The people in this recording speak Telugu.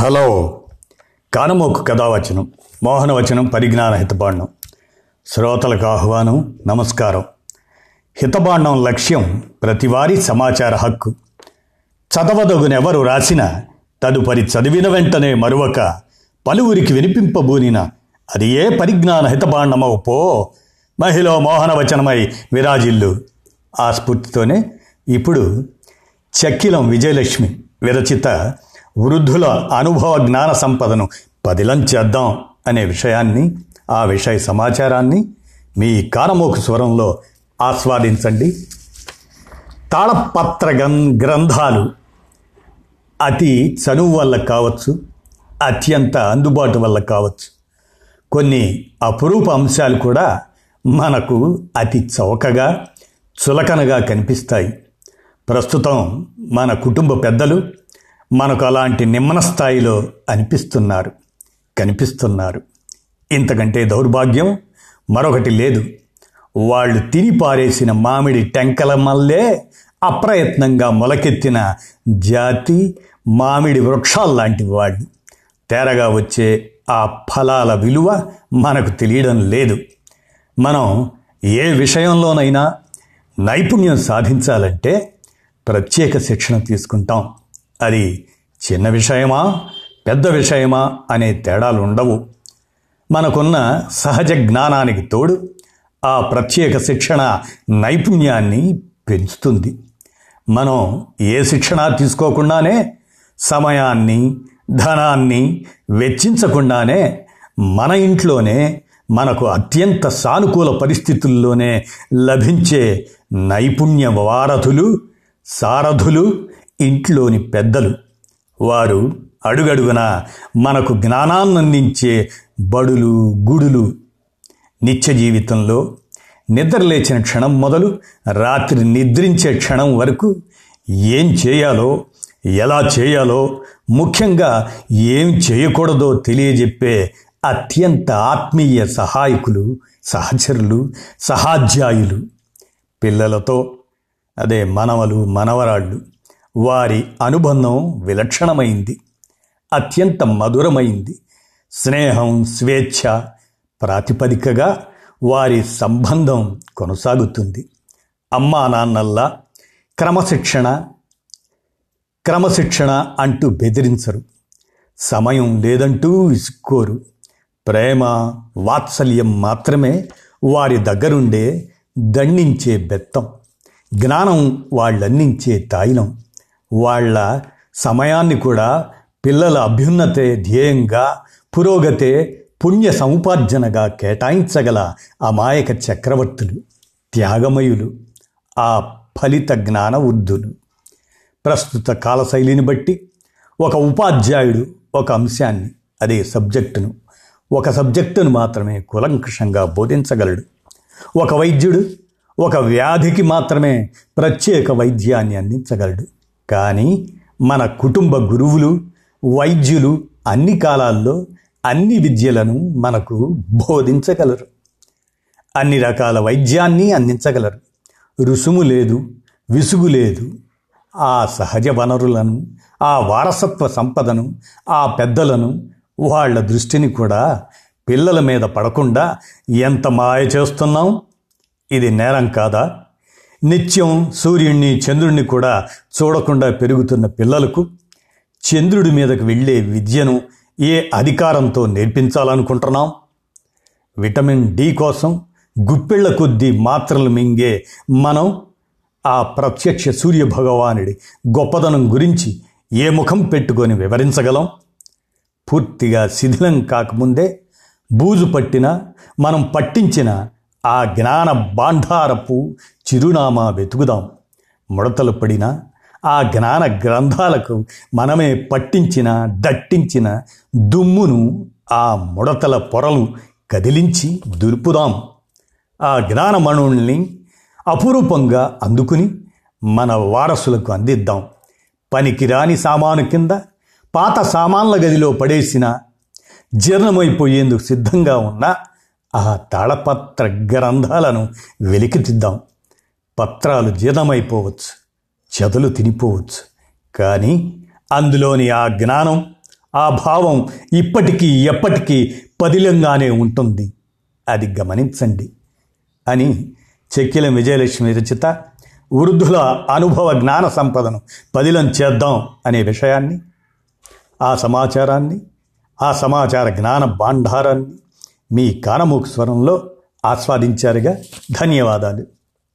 హలో. కానమోకు కథావచనం మోహనవచనం పరిజ్ఞాన హితబాండం శ్రోతలకు ఆహ్వానం నమస్కారం. హితబాండం లక్ష్యం ప్రతివారీ సమాచార హక్కు. చదవదగునెవరు రాసిన తదుపరి చదివిన వెంటనే మరువక పలువురికి వినిపింపబూనిన అది ఏ పరిజ్ఞాన హితబాండమవు పో. మహిళ మోహనవచనమై విరాజిల్లు. ఆ స్ఫూర్తితోనే ఇప్పుడు చక్కిలం విజయలక్ష్మి విరచిత వృద్ధుల అనుభవ జ్ఞాన సంపదను పదిలం చేద్దాం అనే విషయాన్ని ఆ విషయ సమాచారాన్ని మీ కారమోకు స్వరంలో ఆస్వాదించండి. తాళపత్ర గ్రంథాలు అతి చనువు వల్ల కావచ్చు అత్యంత అందుబాటు వల్ల కావచ్చు. కొన్ని అపురూప అంశాలు కూడా మనకు అతి చౌకగా చులకనగా కనిపిస్తాయి. ప్రస్తుతం మన కుటుంబ పెద్దలు మనకు అలాంటి నిమ్మన స్థాయిలో అనిపిస్తున్నారు. కనిపిస్తున్నారు. ఇంతకంటే దౌర్భాగ్యం మరొకటి లేదు. వాళ్ళు తిని పారేసిన మామిడి టెంకల మల్లే అప్రయత్నంగా మొలకెత్తిన జాతి మామిడి వృక్షాల్లాంటి వాళ్ళు. తేరగా వచ్చే ఆ ఫలాల విలువ మనకు తెలియడం లేదు. మనం ఏ విషయంలోనైనా నైపుణ్యం సాధించాలంటే ప్రత్యేక శిక్షణ తీసుకుంటాం. అది చిన్న విషయమా పెద్ద విషయమా అనే తేడాలు ఉండవు మనకున్న సహజ జ్ఞానానికి తోడు ఆ ప్రత్యేక శిక్షణ నైపుణ్యాన్ని పెంచుతుంది. మనం ఏ శిక్షణ తీసుకోకుండానే సమయాన్ని ధనాన్ని వెచ్చించకుండానే మన ఇంట్లోనే మనకు అత్యంత సానుకూల పరిస్థితుల్లోనే లభించే నైపుణ్య వారధులు సారథులు ఇంట్లోని పెద్దలు. వారు అడుగడుగున మనకు జ్ఞానాన్నందించే బడులు గుడులు. నిత్య జీవితంలో నిద్రలేచిన క్షణం మొదలు రాత్రి నిద్రించే క్షణం వరకు ఏం చేయాలో ఎలా చేయాలో ముఖ్యంగా ఏం చేయకూడదో తెలియజెప్పే అత్యంత ఆత్మీయ సహాయకులు సహచరులు సహాధ్యాయులు. పిల్లలతో అదే మనవలు మనవరాళ్ళు. వారి అనుబంధం విలక్షణమైంది అత్యంత మధురమైంది. స్నేహం స్వేచ్ఛ ప్రాతిపదికగా వారి సంబంధం కొనసాగుతుంది. అమ్మా నాన్నల్లా క్రమశిక్షణ క్రమశిక్షణ అంటూ బెదిరించరు. సమయం లేదంటూ విసుక్కోరు. ప్రేమ వాత్సల్యం మాత్రమే వారి దగ్గరుండే దండించే బెత్తం. జ్ఞానం వాళ్ళందించే తాయిలం. వాళ్ళ సమయాన్ని కూడా పిల్లల అభ్యున్నతే ధ్యేయంగా పురోగతే పుణ్య సముపార్జనగా కేటాయించగల అమాయక చక్రవర్తులు త్యాగమయులు ఆ ఫలిత జ్ఞాన వృద్ధులు ప్రస్తుత కాలశైలిని బట్టి ఒక ఉపాధ్యాయుడు ఒక అంశాన్ని అదే సబ్జెక్టును ఒక సబ్జెక్టును మాత్రమే కులంకషంగా బోధించగలడు. ఒక వైద్యుడు ఒక వ్యాధికి మాత్రమే ప్రత్యేక వైద్యాన్ని అందించగలడు. కానీ మన కుటుంబ గురువులు వైద్యులు అన్ని కాలాల్లో అన్ని విద్యలను మనకు బోధించగలరు. అన్ని రకాల వైద్యాన్ని అందించగలరు. రుసుము లేదు విసుగు లేదు. ఆ సహజ వనరులను ఆ వారసత్వ సంపదను ఆ పెద్దలను వాళ్ళ దృష్టిని కూడా పిల్లల మీద పడకుండా ఎంత మాయ చేస్తున్నాం? ఇది నేరం కాదా? నిత్యం సూర్యుణ్ణి చంద్రుణ్ణి కూడా చూడకుండా పెరుగుతున్న పిల్లలకు చంద్రుడి మీదకు వెళ్ళే విద్యను ఏ అధికారంతో నేర్పించాలనుకుంటున్నాం? విటమిన్ డి కోసం గుప్పిళ్ళ కొద్దీ మాత్రలు మింగే మనం ఆ ప్రత్యక్ష సూర్య భగవానుడి గొప్పదనం గురించి ఏ ముఖం పెట్టుకొని వివరించగలం? పూర్తిగా శిథిలం కాకముందే బూజు పట్టిన మనం పట్టించిన ఆ జ్ఞాన బాంధారపు చిరునామా వెతుకుదాం. ముడతలు పడిన ఆ జ్ఞాన గ్రంథాలకు మనమే పట్టించిన దట్టించిన దుమ్మును ఆ ముడతల పొరలు కదిలించి దులుపుదాం. ఆ జ్ఞానమణుల్ని అపురూపంగా అందుకుని మన వారసులకు అందిద్దాం. పనికిరాని సామాను కింద పాత సామాన్ల గదిలో పడేసిన జీర్ణమైపోయేందుకు సిద్ధంగా ఉన్న ఆ తాళపత్ర గ్రంథాలను వెలికితిద్దాం పత్రాలు జీర్ణమైపోవచ్చు చెదలు తినిపోవచ్చు. కానీ అందులోని ఆ జ్ఞానం ఆ భావం ఇప్పటికీ ఎప్పటికీ పదిలంగానే ఉంటుంది. అది గమనించండి అని చెక్కిలం విజయలక్ష్మి రచిత వృద్ధుల అనుభవ జ్ఞాన సంపదను పదిలం చేద్దాం అనే విషయాన్ని ఆ సమాచారాన్ని ఆ సమాచార జ్ఞాన భాండారాన్ని మీ కానమూకు స్వరంలో ఆస్వాదించారుగా. ధన్యవాదాలు.